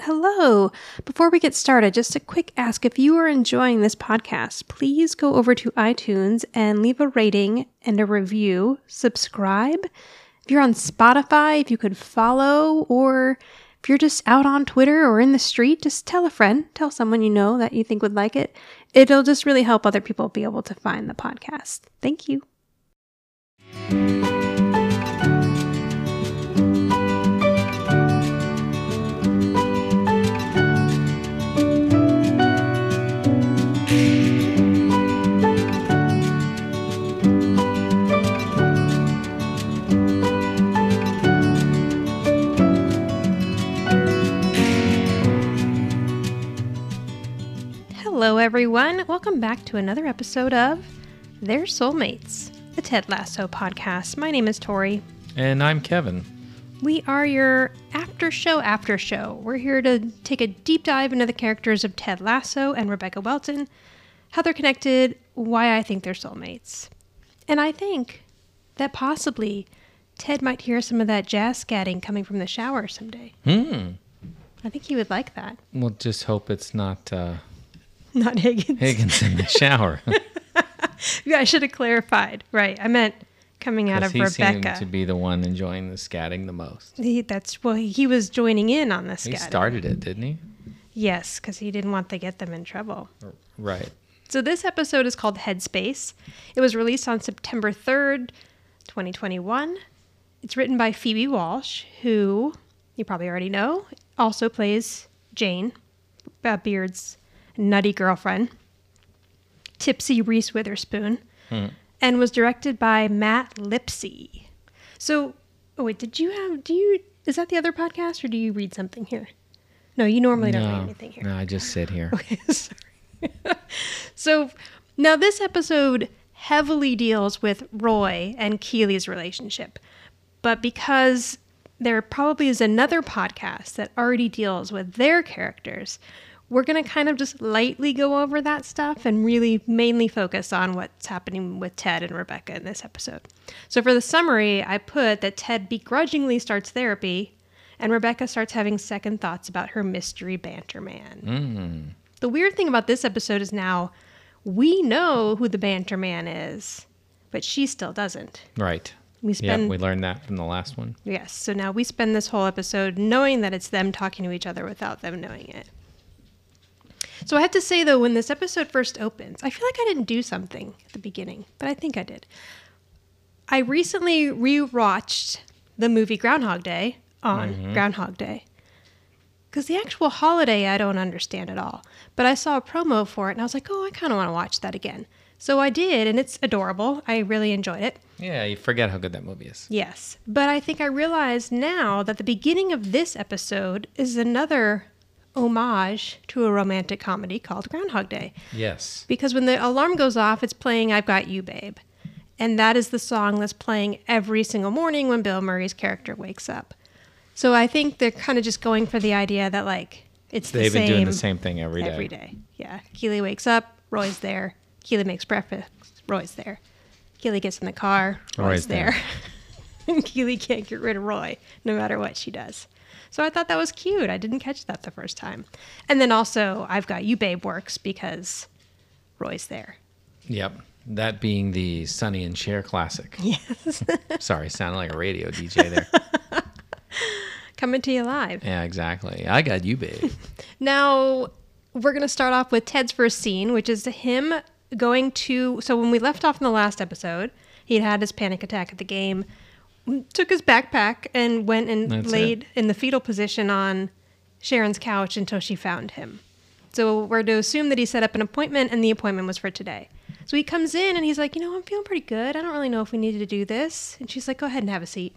Hello. Before we get started, just a quick ask if you are enjoying this podcast, please go over to iTunes and leave a rating and a review. Subscribe. If you're on Spotify, if you could follow, or if you're just out on Twitter or in the street, just tell a friend, tell someone you know that you think would like it. It'll just really help other people be able to find the podcast. Thank you. Hello, everyone. Welcome back to another episode of They're Soulmates, the Ted Lasso podcast. My name is Tori. And I'm Kevin. We are your after show after show. We're here to take a deep dive into the characters of Ted Lasso and Rebecca Welton, how they're connected, why I think they're soulmates. And I think that possibly Ted might hear some of that jazz scatting coming from the shower someday. Hmm. I think he would like that. We'll just hope it's not uh, Not Higgins. Higgins in the shower. Yeah, I should have clarified. Right. I meant coming out of he seemed Rebecca. to be the one enjoying the scatting the most. He, that's well, he was joining in on this. He started it, didn't he? Yes, because he didn't want to get them in trouble. Right. So this episode is called Headspace. It was released on September 3rd, 2021. It's written by Phoebe Walsh, who you probably already know, also plays Jane, uh, Beard's nutty girlfriend, Tipsy Reese Witherspoon, hmm. and was directed by Matt Lipsey. So, oh wait, did you have, do you, is that the other podcast or do you read something here? No, you normally don't read anything here. no, I just sit here. Okay, sorry. so now this episode heavily deals with Roy and Keely's relationship. But because there probably is another podcast that already deals with their characters, we're going to kind of just lightly go over that stuff and really mainly focus on what's happening with Ted and Rebecca in this episode. So for the summary, I put that Ted begrudgingly starts therapy and Rebecca starts having second thoughts about her mystery banter man. Mm. The weird thing about this episode is now we know who the banter man is, but she still doesn't. Right. We spend, Yeah, we learned that from the last one. yes, so now we spend this whole episode knowing that it's them talking to each other without them knowing it. So I have to say though, when this episode first opens, I feel like I didn't do something at the beginning, but I think I did. I recently rewatched the movie Groundhog Day on mm-hmm. Groundhog Day. Because the actual holiday I don't understand at all. But I saw a promo for it and I was like, oh, I kind of want to watch that again. So I did, and it's adorable. I really enjoyed it. Yeah, you forget how good that movie is. Yes. But I think I realize now that the beginning of this episode is another homage to a romantic comedy called Groundhog Day. Yes. Because when the alarm goes off, it's playing I've Got You, Babe. And that is the song that's playing every single morning when Bill Murray's character wakes up. So I think they're kind of just going for the idea that, like, it's the same They've same been doing the same thing every day. every day. Yeah. Keely wakes up, Roy's there. Keely makes breakfast, Roy's there. Keely gets in the car, Roy's, Roy's there. there. Keely can't get rid of Roy no matter what she does. So I thought that was cute. I didn't catch that the first time. And then also, I've got you, babe, works because Roy's there. Yep. That being the Sonny and Cher classic. Yes. Sorry, sounded like a radio DJ there. Coming to you live. yeah, exactly. I got you, babe. Now, we're going to start off with Ted's first scene, which is him going to. So, when we left off in the last episode, he had had his panic attack at the game, took his backpack, and went and That's laid in the fetal position on Sharon's couch until she found him. So, we're to assume that he set up an appointment, and the appointment was for today. So, he comes in and he's like, You know, I'm feeling pretty good. I don't really know if we needed to do this. And she's like, Go ahead and have a seat.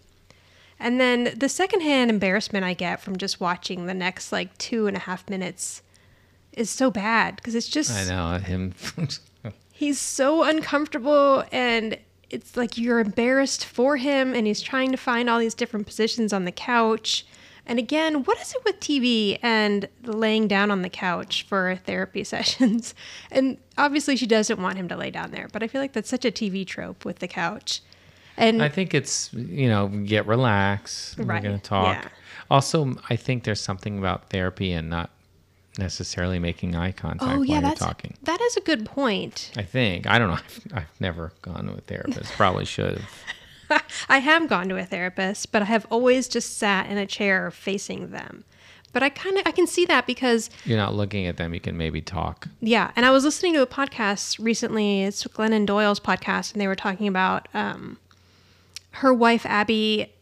And then the secondhand embarrassment I get from just watching the next like two and a half minutes is so bad because it's just I know him. he's so uncomfortable and it's like you're embarrassed for him and he's trying to find all these different positions on the couch. And again, what is it with TV and laying down on the couch for therapy sessions? And obviously she doesn't want him to lay down there, but I feel like that's such a TV trope with the couch. And I think it's you know get relax. Right, We're gonna talk. yeah. Also, I think there's something about therapy and not necessarily making eye contact Oh while yeah, you're talking. that is a good point. I think. I don't know. I've, I've never gone to a therapist. Probably should have. I have gone to a therapist, but I have always just sat in a chair facing them. But I kind of I can see that because You're not looking at them. You can maybe talk. yeah, and I was listening to a podcast recently. It's Glennon Doyle's podcast, and they were talking about um, her wife Abby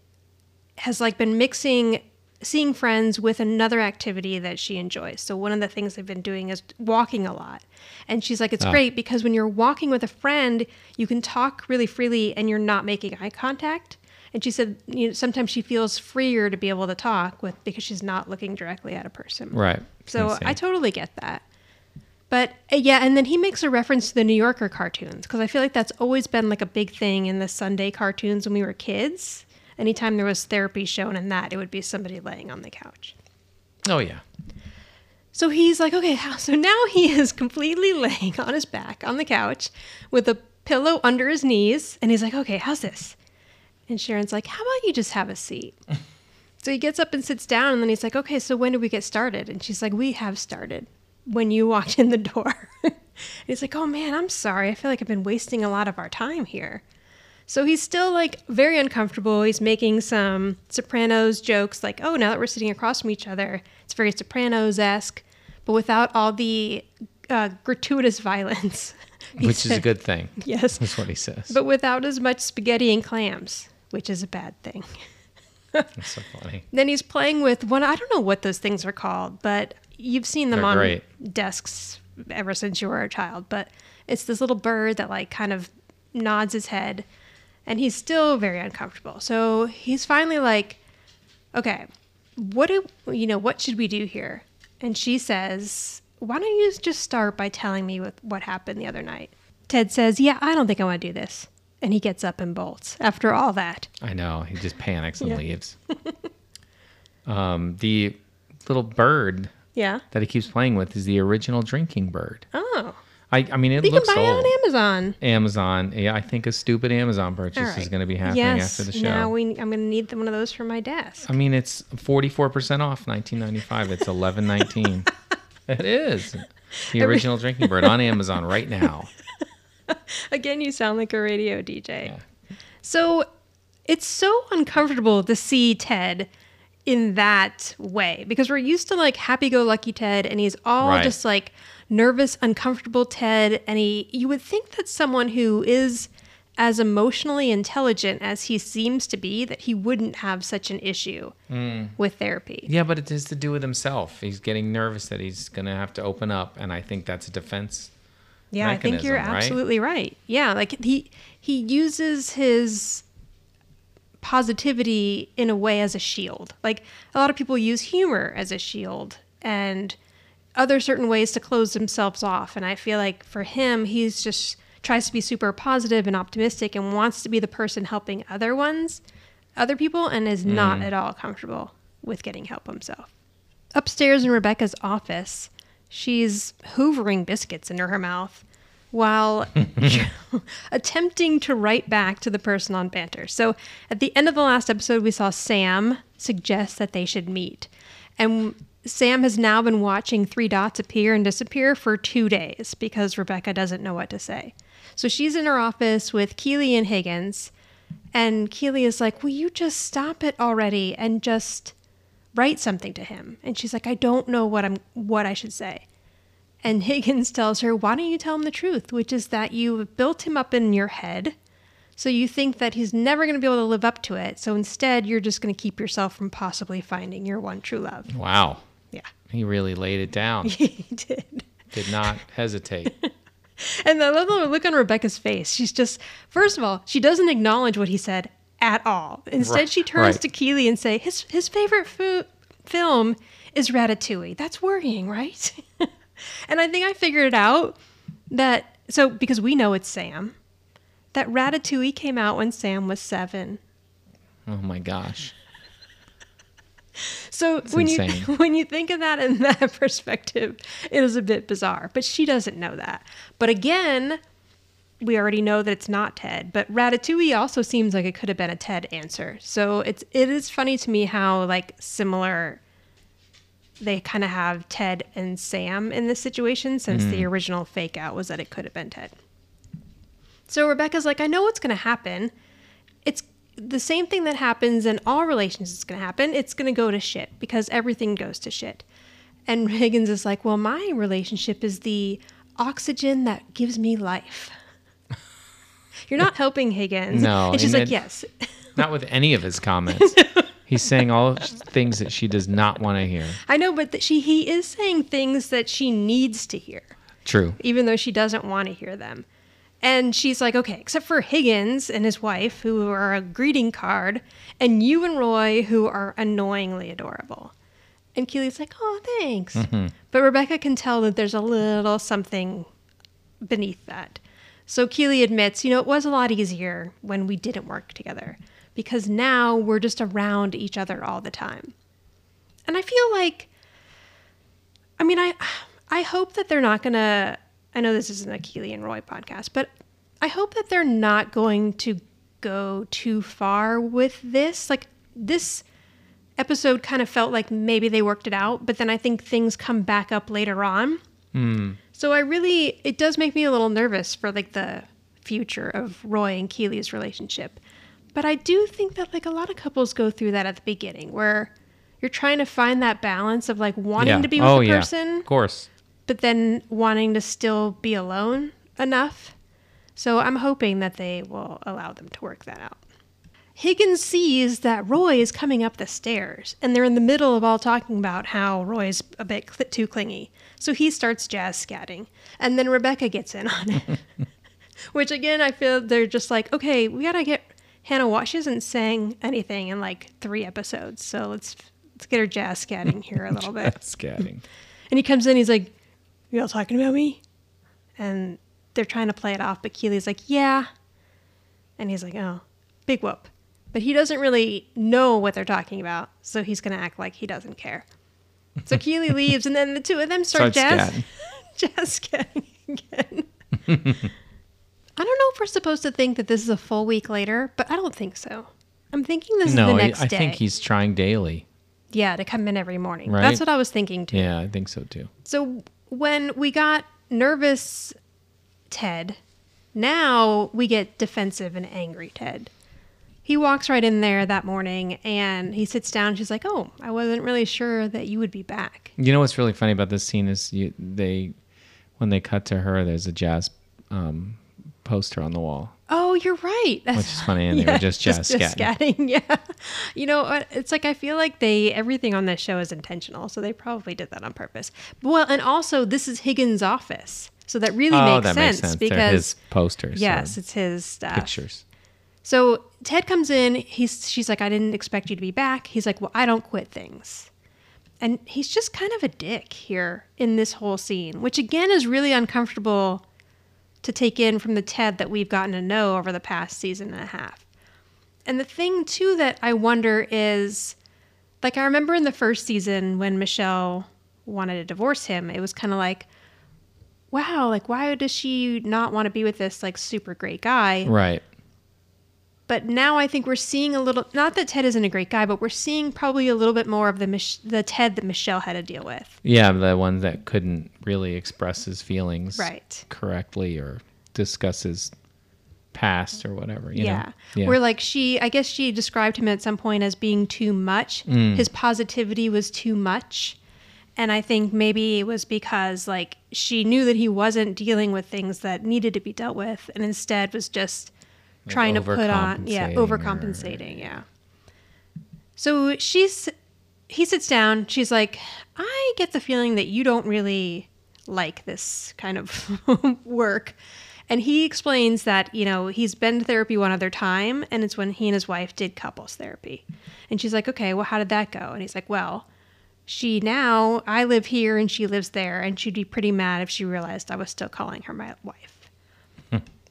has like been mixing seeing friends with another activity that she enjoys. So one of the things they've been doing is walking a lot. And she's like it's Ah. great because when you're walking with a friend, you can talk really freely and you're not making eye contact. And she said you know, sometimes she feels freer to be able to talk with because she's not looking directly at a person. Right. So see. I totally get that. But uh, yeah, and then he makes a reference to the New Yorker cartoons because I feel like that's always been like a big thing in the Sunday cartoons when we were kids. Anytime there was therapy shown in that, it would be somebody laying on the couch. Oh yeah. So he's like, okay. So now he is completely laying on his back on the couch with a pillow under his knees. And he's like, okay, how's this? And Sharon's like, how about you just have a seat? so he gets up and sits down. And then he's like, okay, so when did we get started? And she's like, we have started when you walked in the door. and he's like, oh man, I'm sorry. I feel like I've been wasting a lot of our time here. So he's still like very uncomfortable. He's making some Sopranos jokes, like, oh, now that we're sitting across from each other, it's very Sopranos esque, but without all the uh, gratuitous violence. Which is a good thing. Yes. That's what he says. But without as much spaghetti and clams, which is a bad thing. That's so funny. Then he's playing with one, I don't know what those things are called, but you've seen them They're on great. desks ever since you were a child. But it's this little bird that like kind of nods his head and he's still very uncomfortable. So he's finally like, okay, what do, you know, what should we do here? And she says, why don't you just start by telling me what, what happened the other night? Ted says, yeah, I don't think I want to do this. And he gets up and bolts after all that. I know. He just panics and Yeah. leaves. um, the little bird Yeah. that he keeps playing with is the original drinking bird. Oh. I, I mean, it You can looks buy it old. on Amazon. Amazon. Yeah, I think a stupid Amazon purchase All is going to be happening yes, after the show. Now we, I'm going to need one of those for my desk. I mean, it's 44% off 1995. It's 11.19. it is. The original drinking bird on Amazon right now. Again, you sound like a radio DJ. Yeah. So it's so uncomfortable to see Ted in that way because we're used to like happy-go-lucky Ted, and he's all Right. just like nervous, uncomfortable Ted. And he, you would think that someone who is as emotionally intelligent as he seems to be, that he wouldn't have such an issue hmm. with therapy. Yeah, but it has to do with himself. He's getting nervous that he's going to have to open up, and I think that's a defense. Yeah, I think you're right? absolutely right. Yeah, like he he uses his positivity in a way as a shield. Like a lot of people use humor as a shield and other certain ways to close themselves off. And I feel like for him, he's just tries to be super positive and optimistic and wants to be the person helping other ones, other people, and is mm. not at all comfortable with getting help himself. Upstairs in Rebecca's office, she's hoovering biscuits into her mouth while attempting to write back to the person on banter. So at the end of the last episode, we saw Sam suggest that they should meet. And Sam has now been watching three dots appear and disappear for two days because Rebecca doesn't know what to say. So she's in her office with Keely and Higgins. And Keely is like, Will you just stop it already and just write something to him? And she's like, I don't know what I'm what I should say. And Higgins tells her, Why don't you tell him the truth, which is that you built him up in your head. So you think that he's never going to be able to live up to it. So instead, you're just going to keep yourself from possibly finding your one true love. Wow. He really laid it down. he did. Did not hesitate. And I love the look on Rebecca's face. She's just, first of all, she doesn't acknowledge what he said at all. Instead, Right, she turns right. to Keeley and say, his his favorite fu- film is Ratatouille. That's worrying, right? and I think I figured it out that so because we know it's Sam, that Ratatouille came out when Sam was seven. Oh my gosh. So when insane. you when you think of that in that perspective, it is a bit bizarre. But she doesn't know that. But again, we already know that it's not Ted. But Ratatouille also seems like it could have been a Ted answer. So it's it is funny to me how like similar they kind of have Ted and Sam in this situation since the mm. original fake out was that it could have been Ted. So Rebecca's like, I know what's going to happen. It's the same thing that happens in all relationships is going to happen. It's going to go to shit because everything goes to shit. And Higgins is like, Well, my relationship is the oxygen that gives me life. You're not helping Higgins. No, And she's like, Yes. Not with any of his comments. He's saying all things that she does not want to hear. I know, but that she he is saying things that she needs to hear. True. even though she doesn't want to hear them. And she's like, okay, except for Higgins and his wife, who are a greeting card, and you and Roy, who are annoyingly adorable. And Keely's like, oh, thanks. Mm-hmm. But Rebecca can tell that there's a little something beneath that. So Keely admits, you know, it was a lot easier when we didn't work together because now we're just around each other all the time. And I feel like I mean, I I hope that they're not gonna. I know this isn't a Keely and Roy podcast, but I hope that they're not going to go too far with this. Like this episode kind of felt like maybe they worked it out, but then I think things come back up later on. Hmm. So I really, it does make me a little nervous for like the future of Roy and Keely's relationship. But I do think that like a lot of couples go through that at the beginning where you're trying to find that balance of like wanting yeah. to be with oh, the yeah. person, Of course. But then wanting to still be alone enough. So I'm hoping that they will allow them to work that out. Higgins sees that Roy is coming up the stairs, and they're in the middle of all talking about how Roy's a bit cl- too clingy. So he starts jazz scatting, and then Rebecca gets in on it. Which again, I feel they're just like, okay, we gotta get Hannah. Wa- she hasn't sang anything in like three episodes, so let's let's get her jazz scatting here a little bit. Scatting. And he comes in, he's like, You all talking about me? And they're trying to play it off, but Keely's like, Yeah. And he's like, Oh, big whoop. But he doesn't really know what they're talking about, so he's going to act like he doesn't care. So Keely leaves, and then the two of them start Starts jazz, jazz scatting again. I don't know if we're supposed to think that this is a full week later, but I don't think so. I'm thinking this no, is the I- next I day. I think he's trying daily. yeah, to come in every morning. Right? That's what I was thinking too. Yeah, I think so too. So when we got nervous Ted, now we get defensive and angry Ted. He walks right in there that morning and he sits down. She's like, "Oh, I wasn't really sure that you would be back." You know what's really funny about this scene is you, they, when they cut to her, there's a jazz um, poster on the wall, Oh, you're right. That's which is funny, and they were just jazz scatting. scatting. Yeah, you know, it's like I feel like they everything on this show is intentional, so they probably did that on purpose. Well, and also this is Higgins' office, so that really oh, makes that sense makes sense. because They're his posters. yes, it's his stuff. pictures. So Ted comes in. He's she's like, I didn't expect you to be back. He's like, Well, I don't quit things, and he's just kind of a dick here in this whole scene, which again is really uncomfortable to take in from the Ted that we've gotten to know over the past season and a half. And the thing too that I wonder is, like, I remember in the first season when Michelle wanted to divorce him, it was kind of like. Wow, like why does she not want to be with this like super great guy? Right. But now I think we're seeing a little. Not that Ted isn't a great guy, but we're seeing probably a little bit more of the Mich- the Ted that Michelle had to deal with. Yeah, the one that couldn't really express his feelings Right. correctly or discuss his past or whatever. You yeah. Know? Yeah. Where like she, I guess she described him at some point as being too much. Mm. His positivity was too much. And I think maybe it was because like she knew that he wasn't dealing with things that needed to be dealt with and instead was just Like trying to put on yeah, overcompensating or- overcompensating, yeah. So she's he sits down, she's like, "I get the feeling that you don't really like this kind of work." And he explains that, you know, he's been to therapy one other time, and it's when he and his wife did couples therapy. And she's like, okay, well, how did that go? And he's like, well, she now, I live here and she lives there, and she'd be pretty mad if she realized I was still calling her my wife.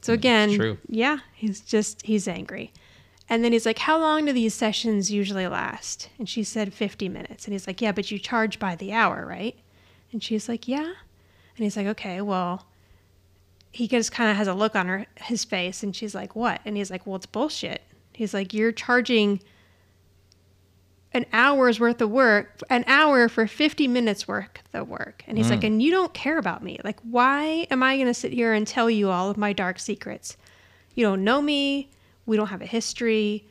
So mm, again, true. yeah, he's just, he's angry. And then he's like, how long do these sessions usually last? And she said 50 minutes. And he's like, yeah, but you charge by the hour, right? And she's like, yeah. And he's like, okay, well, he just kind of has a look on her his face and she's like, "What?" And he's like, "Well, it's bullshit." He's like, "You're charging an hour's worth of work, an hour for 50 minutes worth of work." And he's like, mm. "And you don't care about me. Like, why am I going to sit here and tell you all of my dark secrets? You don't know me. We don't have a history.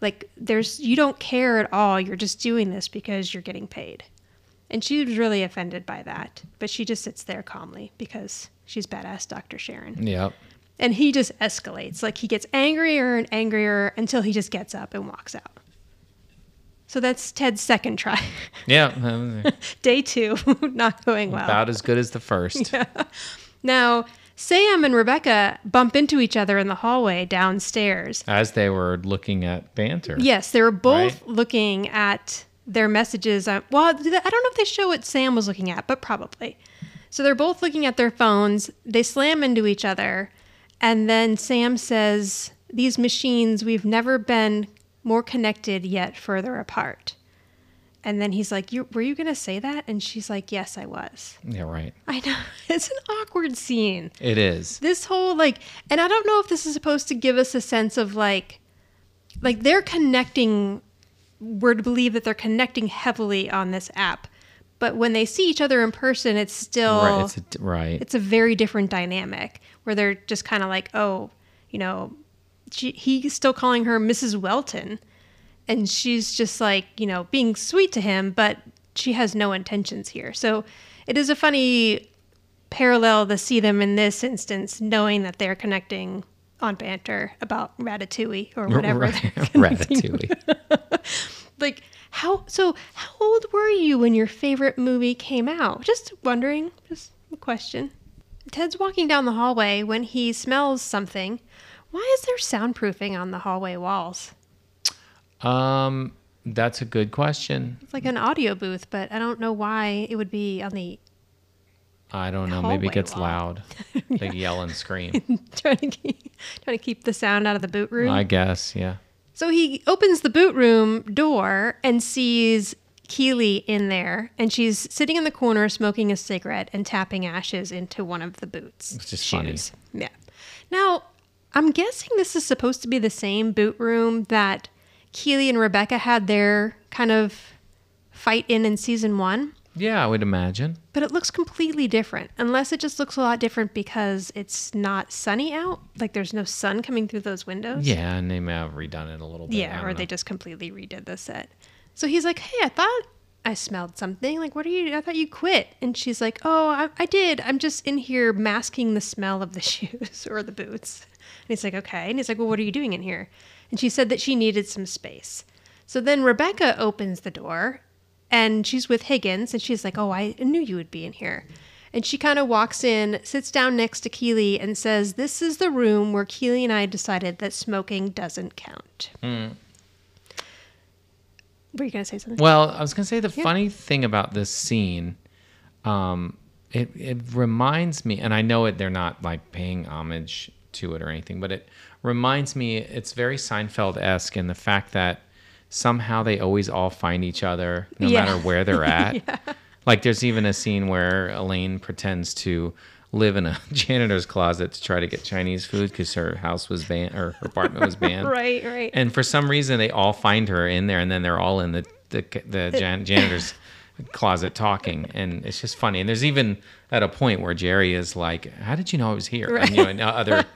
Like, there's you don't care at all. You're just doing this because you're getting paid." And she was really offended by that, but she just sits there calmly because she's badass Dr. Sharon. Yep. And he just escalates. Like he gets angrier and angrier until he just gets up and walks out. So that's Ted's second try. Yeah. Day two, not going well. About as good as the first. Yeah. Now, Sam and Rebecca bump into each other in the hallway downstairs. As they were looking at banter. Yes, they were both Right. looking at their messages. Uh, well, I don't know if they show what Sam was looking at, but probably. So they're both looking at their phones. They slam into each other. And then Sam says, These machines, we've never been more connected yet further apart. And then he's like, you, Were you going to say that? And she's like, Yes, I was. Yeah, right. I know. It's an awkward scene It is. this whole like and i don't know if this is supposed to give us a sense of like like they're connecting we're to believe that they're connecting heavily on this app but when they see each other in person it's still Right. It's a, right. it's a very different dynamic where they're just kind of like oh you know she, he's still calling her mrs welton. And she's just like you know being sweet to him but she has no intentions here. So it is a funny parallel to see them in this instance knowing that they're connecting on banter about ratatouille or whatever. Ratatouille. like how so how old were you when your favorite movie came out? Just wondering just a question. Ted's walking down the hallway when he smells something why is there soundproofing on the hallway walls Um, that's a good question. it's like an audio booth but i don't know why it would be on the I don't know. Maybe it gets wall. loud. They yell and scream. trying to keep, trying to keep the sound out of the boot room I guess. Yeah. So he opens the boot room door and sees Keely in there, and she's sitting in the corner smoking a cigarette and tapping ashes into one of the boots. Which is funny. Yeah. Now, I'm guessing this is supposed to be the same boot room that Keely and Rebecca had their kind of fight in in season one, Yeah, I would imagine. but it looks completely different, unless it just looks a lot different because it's not sunny out. Like there's no sun coming through those windows. Yeah, and they may have redone it a little bit. Yeah, or they just completely redid the set. So he's like, "Hey, I thought I smelled something. Like, what are you? I thought you quit." And she's like, "Oh, I, I did. I'm just in here masking the smell of the shoes or the boots." And he's like, "Okay." And he's like, "Well, what are you doing in here?" And she said that she needed some space. So then Rebecca opens the door, and she's with Higgins, and she's like, "Oh, I knew you would be in here." And she kind of walks in, sits down next to Keely, and says, This is the room where Keely and I decided that smoking doesn't count. Were you going to say something? Well, I was gonna say the funny thing about this scene, um, it it reminds me, and I know it. They're not like paying homage to it or anything, but it reminds me. It's very Seinfeld esque in the fact that somehow they always all find each other no Yeah. matter where they're at. Like there's even a scene where Elaine pretends to live in a janitor's closet to try to get Chinese food because her house was banned or her apartment was banned. Right, right. And for some reason, they all find her in there, and then they're all in the the, the jan- janitor's closet talking, and it's just funny. And there's even at a point where Jerry is like, "How did you know I was here?" And, you know, and other.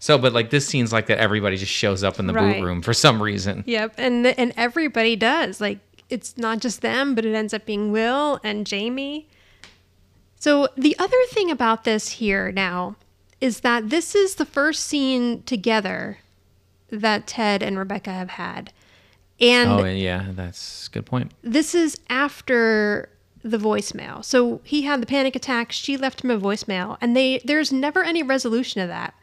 So, but like this scene's like that. Everybody just shows up in the Right. boot room for some reason. Yep, and and everybody does. Like it's not just them, but it ends up being Will and Jamie. So the other thing about this here now is that this is the first scene together that Ted and Rebecca have had. And Oh, yeah, that's a good point. this is after the voicemail. So he had the panic attack, she left him a voicemail, and they there's never any resolution of that.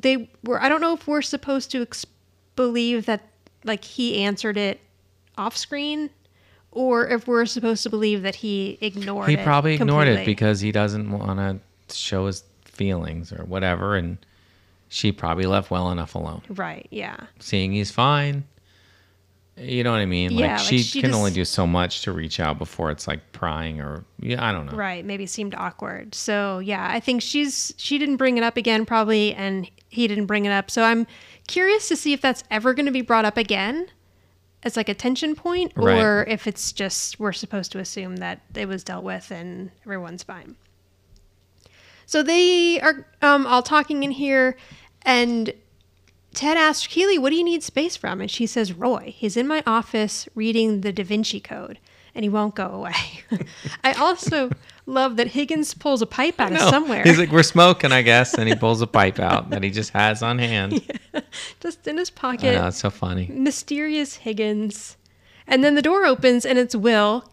They were I don't know if we're supposed to ex- believe that like he answered it off screen or if we're supposed to believe that he ignored He it. probably ignored it because he doesn't want to show his feelings or whatever, and she probably left well enough alone. Right, yeah. Seeing he's fine, You know what I mean? Yeah, like like she, she can only do so much to reach out before it's like prying or yeah, I don't know. Right, maybe seemed awkward. So yeah, I think she's she didn't bring it up again probably, and he didn't bring it up. So I'm curious to see if that's ever going to be brought up again as like a tension point, Right. or if it's just we're supposed to assume that it was dealt with and everyone's fine. So they are um, all talking in here, and Ted asks Keely, "What do you need space from?" And she says, "Roy. He's in my office reading the Da Vinci Code, and he won't go away." I also love that Higgins pulls a pipe out of somewhere, He's like, we're smoking, I guess, and he pulls a pipe out that he just has on hand. just in his I pocket. Oh, know, it's so funny. mysterious Higgins. And then the door opens and it's Will.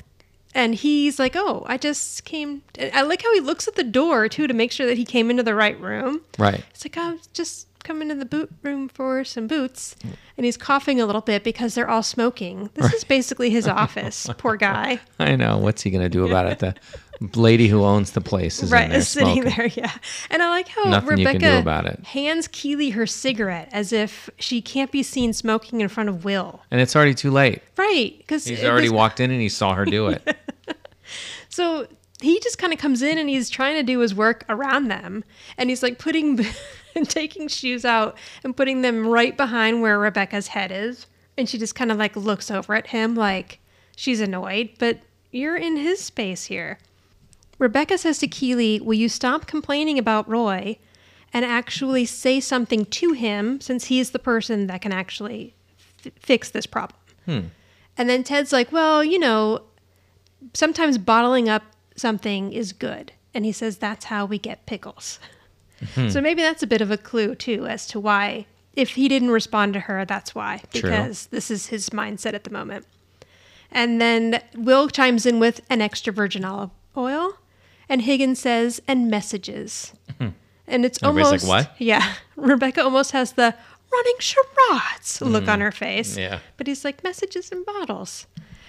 And he's like, Oh, I just came. I like how he looks at the door too to make sure that he came into the right room. Right. It's like, I'm just coming into the boot room for some boots. Mm. And he's coughing a little bit because they're all smoking. This is basically his office. Poor guy. I know. What's he gonna do about it? The lady who owns the place is in right, there sitting smoking. there, yeah. And I like how Nothing Rebecca can do about it. hands Keely her cigarette as if she can't be seen smoking in front of Will. And it's already too late. Right, because He's already walked in and he saw her do it. So he just kind of comes in and he's trying to do his work around them. And he's like putting, taking shoes out and putting them right behind where Rebecca's head is. And she just kind of like looks over at him like she's annoyed, but you're in his space here. Rebecca says to Keely, Will you stop complaining about Roy and actually say something to him since he's the person that can actually f- fix this problem? Hmm. And then Ted's like, Well, you know, sometimes bottling up something is good. And he says that's how we get pickles. So mm-hmm. maybe that's a bit of a clue too as to why if he didn't respond to her, that's why. True. Because this is his mindset at the moment. And then Will chimes in with an extra virgin olive oil. And Higgins says, and messages. Mm-hmm. And it's. Everybody's almost like, "What?" Yeah. Rebecca almost has the running charades look on mm-hmm. her face. Yeah. But he's like, messages and bottles.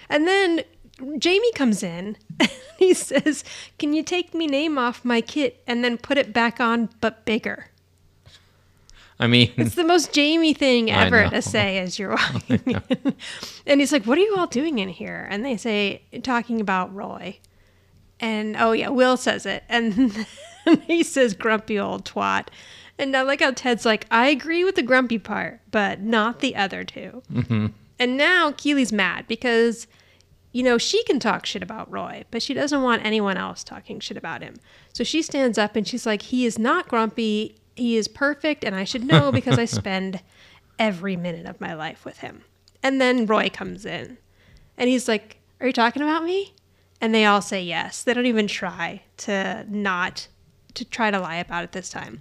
And then Jamie comes in he says, Can you take me name off my kit and then put it back on but bigger? I mean, It's the most Jamie thing ever to say as you're walking in. And he's like, What are you all doing in here? And they say, talking about Roy. And oh, yeah, Will says it. And he says, Grumpy old twat. And I like how Ted's like, I agree with the grumpy part, but not the other 2 Mm-hmm. And now Keely's mad because, you know, she can talk shit about Roy, but she doesn't want anyone else talking shit about him. So she stands up and she's like, He is not grumpy. He is perfect. And I should know because I spend every minute of my life with him. And then Roy comes in and he's like, Are you talking about me? And they all say yes. They don't even try to not, to try to lie about it this time.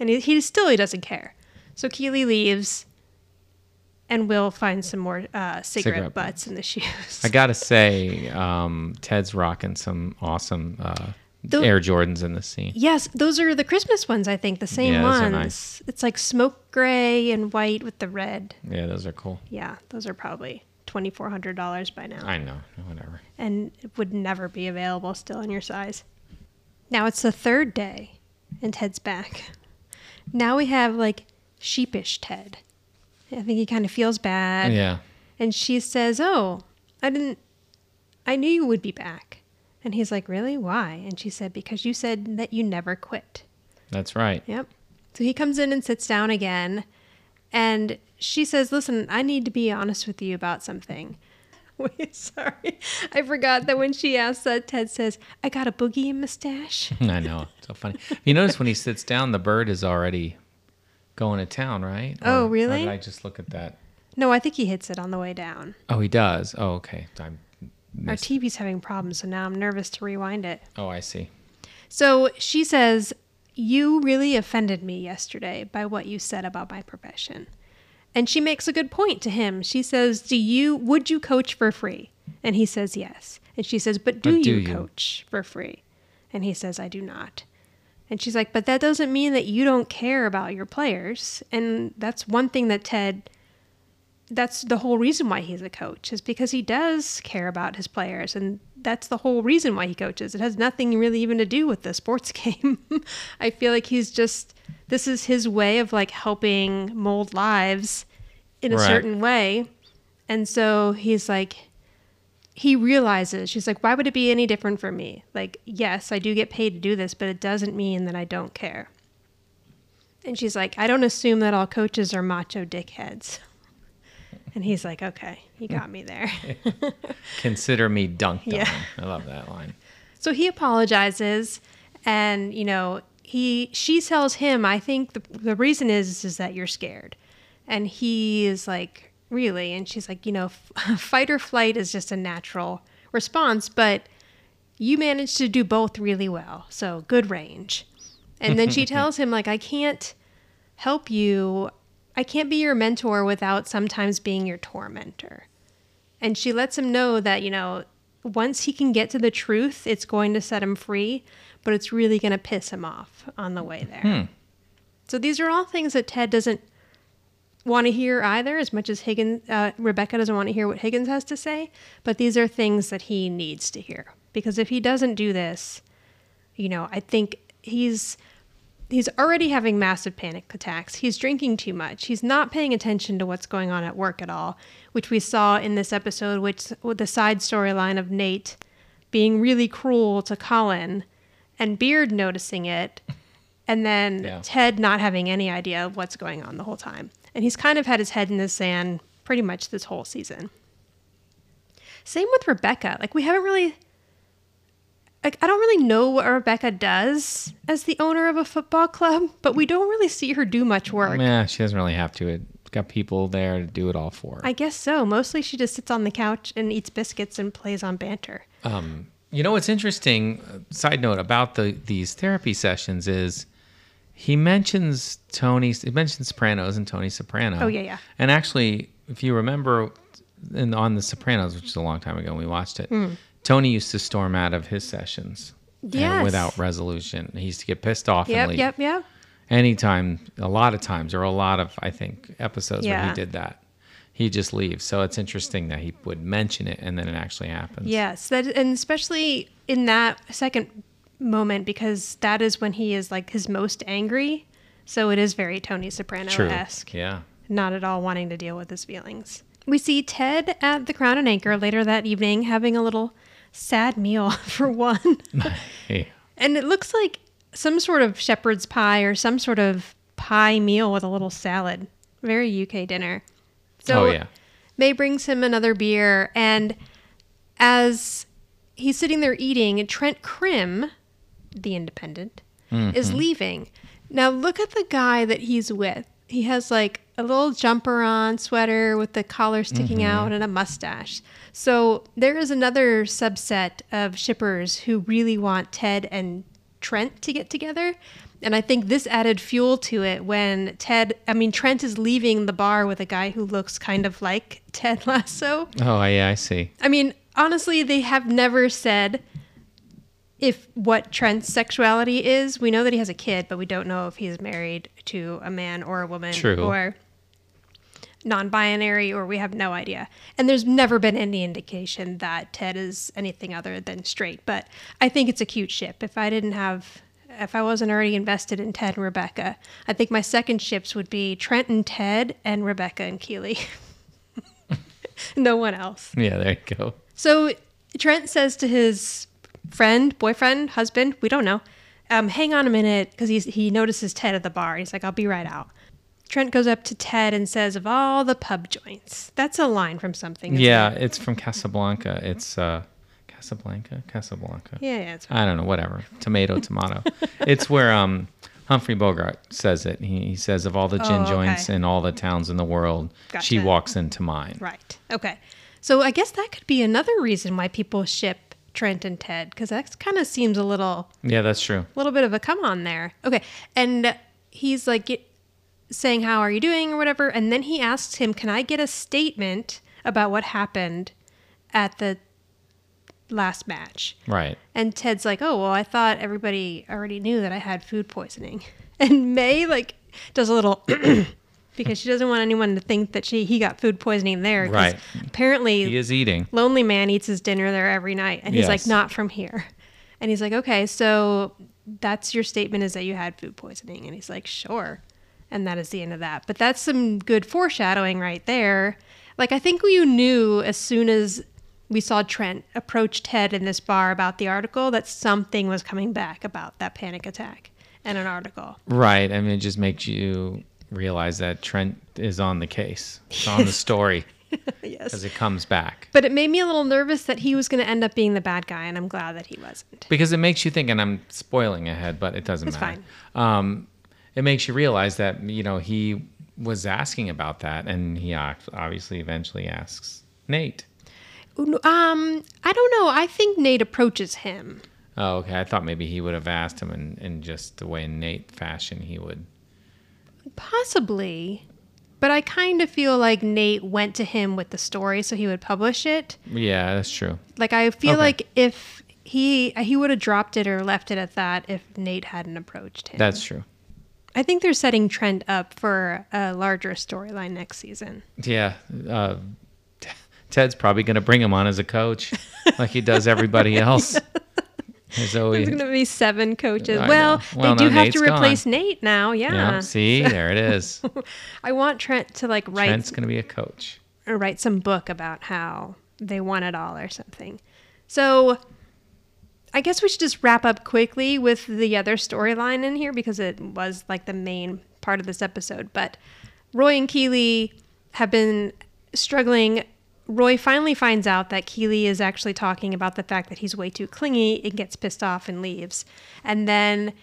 And he, he still he doesn't care. So Keeley leaves and we'll find some more uh, cigarette, Cigarette butts in the shoes. I gotta say, um, Ted's rocking some awesome uh, Tho- Air Jordans in the scene. yes, those are the Christmas ones, I think, the same Yeah, those are ones. nice. It's like smoke gray and white with the red. Yeah, those are cool. Yeah, those are probably $2,400 by now. I know, whatever. and it would never be available still in your size. Now it's the third day, and Ted's back. Now we have like sheepish Ted. I think he kind of feels bad. Yeah, And she says, Oh, I didn't, I knew you would be back. And he's like, Really? Why? And she said, Because you said that you never quit. that's right. Yep. So he comes in and sits down again. And she says, Listen, I need to be honest with you about something. Wait, sorry. I forgot that when she asked that, Ted says, I got a boogie and mustache. I know, so funny. You notice when he sits down, the bird is already going to town, right? Oh, Or- or really? did I just look at that? No, I think he hits it on the way down. Oh, he does. Oh, okay. I Our. TV's having problems, so now I'm nervous to rewind it. Oh, I see. So she says, You really offended me yesterday by what you said about my profession. And she makes a good point to him. She says, Do you would you coach for free? And he says yes. And she says, But do, But do you, you?" coach for free? And he says, I do not. And she's like, But that doesn't mean that you don't care about your players. And that's one thing that Ted that's the whole reason why he's a coach is because he does care about his players and that's the whole reason why he coaches it has nothing really even to do with the sports game i feel like he's just this is his way of like helping mold lives in a Right. certain way And so he's like, he realizes, she's like, why would it be any different for me? Like, yes, I do get paid to do this, but it doesn't mean that I don't care. And she's like, I don't assume that all coaches are macho dickheads. And he's like, okay, you hmm. got me there. Consider me dunked Yeah. on. I love that line. So he apologizes, and you know he she tells him, "I think the the reason is is that you're scared," and he is like, "Really?" And she's like, "You know, f- fight or flight is just a natural response, but you managed to do both really well, so good range." And then she tells him, "Like I can't help you. I can't be your mentor without sometimes being your tormentor." And she lets him know that, you know, once he can get to the truth, it's going to set him free, but it's really going to piss him off on the way there. Hmm. So these are all things that Ted doesn't want to hear either, as much as Higgins, uh, Rebecca doesn't want to hear what Higgins has to say. But these are things that he needs to hear because if he doesn't do this, you know, I think he's he's already having massive panic attacks. He's drinking too much. He's not paying attention to what's going on at work at all, which we saw in this episode, which with the side storyline of Nate being really cruel to Colin and Beard noticing it, and then Yeah. Ted not having any idea of what's going on the whole time. And he's kind of had his head in the sand pretty much this whole season. Same with Rebecca. Like we haven't really like I don't really know what Rebecca does as the owner of a football club, but we don't really see her do much work. Yeah, she doesn't really have to. It's got people there to do it all for her. I guess so. Mostly she just sits on the couch and eats biscuits and plays on banter. Um, you know what's interesting? Side note about the these therapy sessions is he mentions Tony. He mentions Sopranos and Tony Soprano. Oh, yeah, yeah. And actually, if you remember, in on the Sopranos, which is a long time ago, we watched it. Mm. Tony used to storm out of his sessions and Yes. without resolution. He used to get pissed off Yep, and leave. yep, yep. Anytime, a lot of times, or a lot of I think episodes where he did that. He just leaves. So it's interesting that he would mention it and then it actually happens. Yes, that and especially in that second moment because that is when he is like his most angry. So it is very Tony Soprano esque. Yeah. not at all wanting to deal with his feelings. We see Ted at the Crown and Anchor later that evening having a little sad meal for one. Hey. and it looks like some sort of shepherd's pie or some sort of pie meal with a little salad. Very UK dinner. So oh yeah. Mae brings him another beer, and as he's sitting there eating, Trent Crimm, the independent, mm-hmm. is leaving. Now look at the guy that he's with. He has like a little jumper on, sweater with the collar sticking mm-hmm. out, and a mustache. So there is another subset of shippers who really want Ted and Trent to get together. And I think this added fuel to it when Ted, I mean, Trent is leaving the bar with a guy who looks kind of like Ted Lasso. Oh yeah, I see. I mean, honestly, they have never said if what Trent's sexuality is. We know that he has a kid, but we don't know if he's married to a man or a woman True. or non-binary or we have no idea. And there's never been any indication that Ted is anything other than straight, but I think it's a cute ship. If I didn't have if I wasn't already invested in Ted and Rebecca, I think my second ships would be Trent and Ted and Rebecca and Keeley. no one else. Yeah, there you go. So Trent says to his friend, boyfriend, husband, we don't know, um, hang on a minute because he notices Ted at the bar. He's like, I'll be right out. Trent goes up to Ted and says, Of all the pub joints, that's a line from something. Yeah, it? it's from Casablanca. It's uh Casablanca, Casablanca. Yeah, yeah. It's, I don't know, whatever. Tomato, tomato. it's where um Humphrey Bogart says it. He, he says of all the gin Oh, okay. joints in all the towns in the world, she walks into mine. right. Okay. So I guess that could be another reason why people ship Trent and Ted because that kind of seems a little Yeah, that's true. A little bit of a come on there. Okay. And he's like saying, How are you doing? or whatever. And then he asks him, Can I get a statement about what happened at the last match? Right. And Ted's like, Oh, well, I thought everybody already knew that I had food poisoning. And Mae, like, does a little. because she doesn't want anyone to think that she he got food poisoning there. Right. Apparently, He is eating. Lonely Man eats his dinner there every night. And he's like, not from here. And he's like, okay, so that's your statement is that you had food poisoning. And he's like, sure. And that is the end of that. But that's some good foreshadowing right there Like I think you knew as soon as we saw Trent approach Ted in this bar about the article that something was coming back about that panic attack and an article. Right. I mean, it just makes you realize that Trent is on the case, it's on the story yes. as it comes back. But it made me a little nervous that he was going to end up being the bad guy, and I'm glad that he wasn't. Because it makes you think, and I'm spoiling ahead, but it doesn't It's matter. Um, it makes you realize that, you know, he was asking about that, and he obviously eventually asks Nate. Um, I don't know. I think Nate approaches him. Oh, okay. I thought maybe he would have asked him in, in just the way Nate fashion he would. Possibly. But I kind of feel like Nate went to him with the story so he would publish it. Yeah, that's true. Like I feel Okay. like if he he would have dropped it or left it at that if Nate hadn't approached him. That's true. I think they're setting Trent up for a larger storyline next season. Yeah. Uh, Ted's probably going to bring him on as a coach like he does everybody else. There's always, going to be seven coaches. Well. Well, they do have Nate's to replace gone. Nate now. Yeah. yeah, see, there it is. I want Trent to like write Trent's going to be a coach. or write some book about how they won it all or something. So I guess we should just wrap up quickly with the other storyline in here because it was like the main part of this episode. But Roy and Keeley have been struggling. Roy finally finds out that Keeley is actually talking about the fact that he's way too clingy and gets pissed off and leaves. And then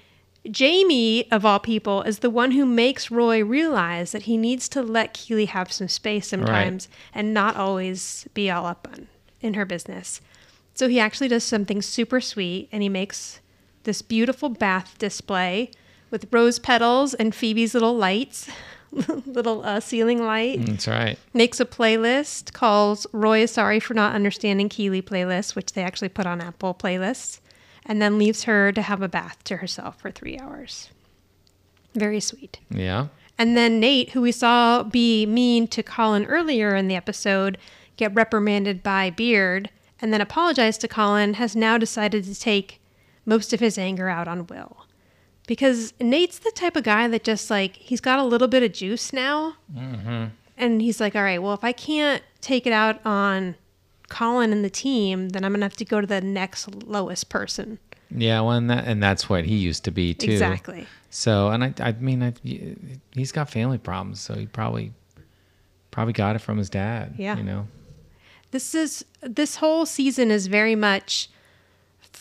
Jamie, of all people, is the one who makes Roy realize that he needs to let Keeley have some space sometimes and not always be all up on in her business. So he actually does something super sweet and he makes this beautiful bath display with rose petals and Phoebe's little lights, little uh, ceiling light. That's right. Makes a playlist calls Roy Sorry for Not Understanding Keeley playlist, which they actually put on Apple playlists, and then leaves her to have a bath to herself for three hours. Very sweet. Yeah. And then Nate, who we saw be mean to Colin earlier in the episode, get reprimanded by Beard and then apologize to Colin, has now decided to take most of his anger out on Will. Because Nate's the type of guy that just like, he's got a little bit of juice now. Mm-hmm. And he's like, all right, well, if I can't take it out on Colin and the team, then I'm going to have to go to the next lowest person. Yeah, well, and, that, and that's what he used to be too. Exactly. So, and I, I mean, I, he's got family problems, so he probably, probably got it from his dad. Yeah. You know. This is this whole season is very much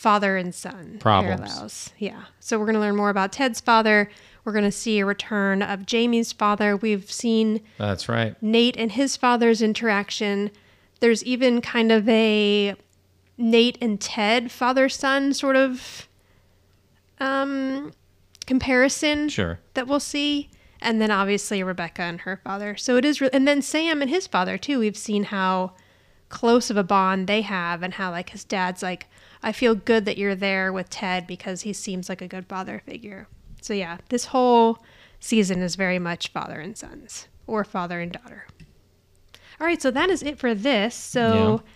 father and son Problems. parallels. Yeah. So we're going to learn more about Ted's father. We're going to see a return of Jamie's father. We've seen That's right. Nate and his father's interaction. There's even kind of a Nate and Ted father son sort of um, comparison Sure. that we'll see. And then obviously Rebecca and her father. So it is, re- and then Sam and his father too. We've seen how close of a bond they have and how like his dad's like, I feel good that you're there with Ted because he seems like a good father figure. So yeah, this whole season is very much father and sons or father and daughter. All right, so that is it for this. So Yeah.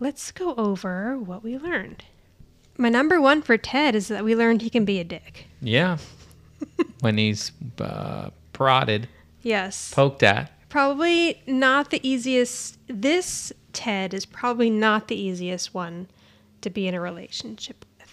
let's go over what we learned. My number one for Ted is that we learned he can be a dick. Yeah. when he's uh, prodded, Yes. poked at. probably not the easiest. This Ted is probably not the easiest one to be in a relationship with.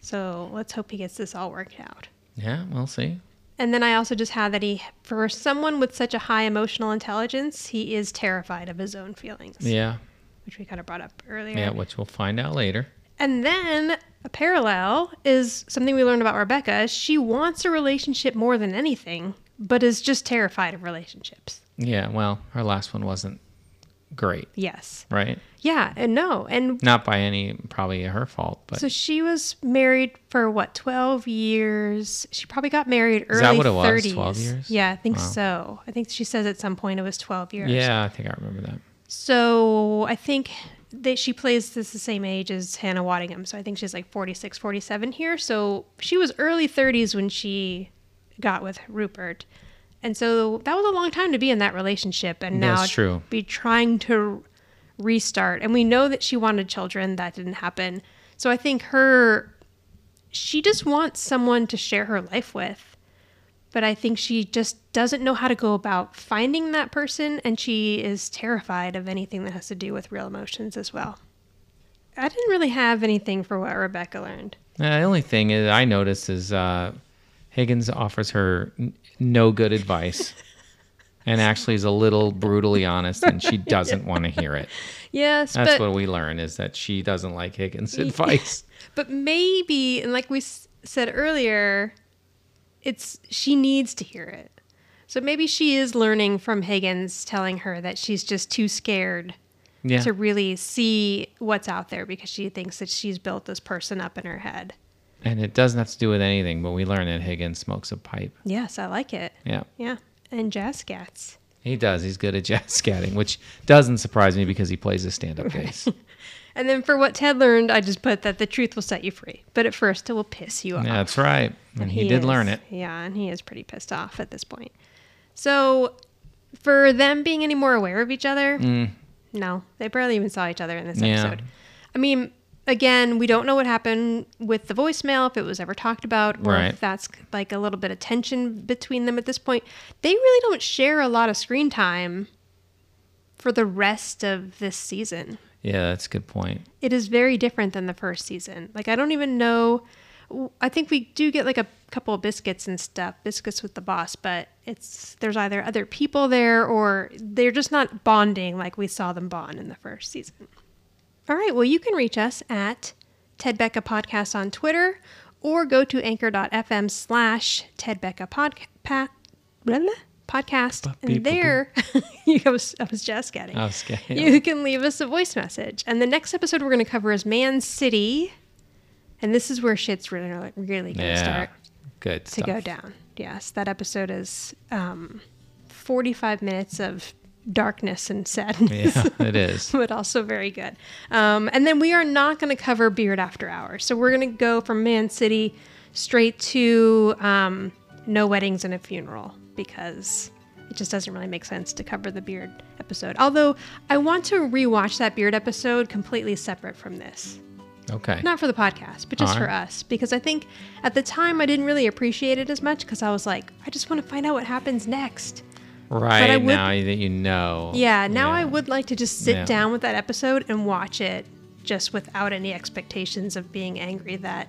So let's hope he gets this all worked out. Yeah, we'll see. And then I also just had that he, for someone with such a high emotional intelligence, he is terrified of his own feelings, Yeah. which we kind of brought up earlier. Yeah, which we'll find out later. And then a parallel is something we learned about Rebecca. She wants a relationship more than anything, but is just terrified of relationships. Yeah, well, her last one wasn't great, Yes. right? Yeah, and no. And Not by any probably her fault, but So she was married for what, 12 years? She probably got married early Is that what it was, 30s. 12 years? Yeah, I think Wow. so. I think she says at some point it was 12 years. yeah, I think I remember that. So I think that she plays this the same age as Hannah Waddingham. So I think she's like 46, 47 here. So she was early 30s when she got with Rupert. And so that was a long time to be in that relationship and now That's true. be trying to restart. And we know that she wanted children. That didn't happen. So I think her, she just wants someone to share her life with. but I think she just doesn't know how to go about finding that person, and she is terrified of anything that has to do with real emotions as well. I didn't really have anything for what Rebecca learned. Uh, the only thing is I noticed is uh, Higgins offers her n- no good advice, and actually is a little brutally honest, and she doesn't want to hear it. Yes, That's but what we learn is that she doesn't like Higgins' advice. but maybe, and like we s- said earlier, it's she needs to hear it. So maybe she is learning from Higgins telling her that she's just too scared Yeah, to really see what's out there because she thinks that she's built this person up in her head. And it doesn't have to do with anything, but we learn that Higgins smokes a pipe. Yes, I like it. Yeah, Yeah. And jazz scats. he does. He's good at jazz scatting, which doesn't surprise me because he plays a stand-up case. And then for what Ted learned, I just put that the truth will set you free. But at first, it will piss you off. Yeah, that's right, and, he, did is- learn it. Yeah, and he is pretty pissed off at this point. So, for them being any more aware of each other, no, they barely even saw each other in this Mm. Yeah. episode. I mean, again, we don't know what happened with the voicemail, if it was ever talked about, or Right. if that's like a little bit of tension between them at this point. They really don't share a lot of screen time for the rest of this season Yeah, that's a good point. it is very different than the first season. Like I don't even know. I think we do get like a couple of biscuits and stuff, biscuits with the boss, but it's there's either other people there or they're just not bonding like we saw them bond in the first season. All right, well you can reach us at Ted Becca Podcast on Twitter or go to anchor.fm slash Ted Becca podca- pa- blah, blah, podcast. And there, I was I was just getting. I was scared. You can leave us a voice message. And the next episode we're going to cover is Man City. And this is where shit's really, really going to yeah, start good to stuff. go down. Yes, that episode is um, 45 minutes of darkness and sadness. Yeah, it is. but also very good. Um, and then we are not going to cover Beard After Hours. So we're going to go from Man City straight to um, No Weddings and a Funeral because it just doesn't really make sense to cover the Beard episode. Although I want to rewatch that Beard episode completely separate from this. Okay. Not for the podcast, but just All for us. Because I think at the time I didn't really appreciate it as much because I was like, I just want to find out what happens next. Right I would- now that you know. Yeah, now I would like to just sit Yeah. down with that episode and watch it just without any expectations of being angry that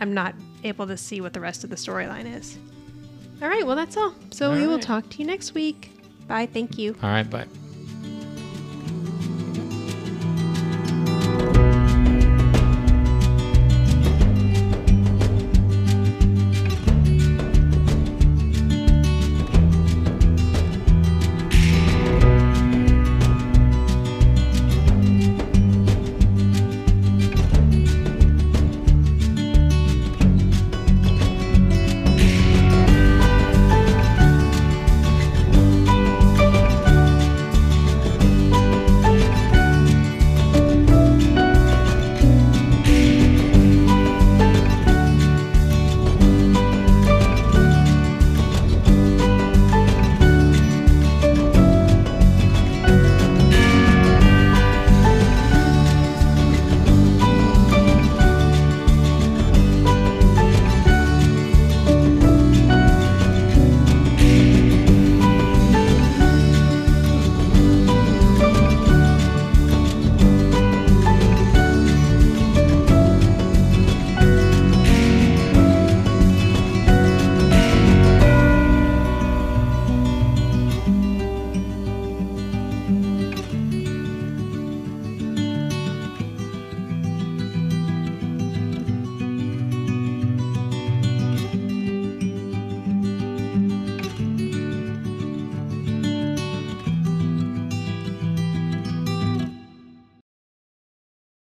I'm not able to see what the rest of the storyline is. All right, well, that's all. So All we will talk to you next week. Bye. Thank you. All right, bye.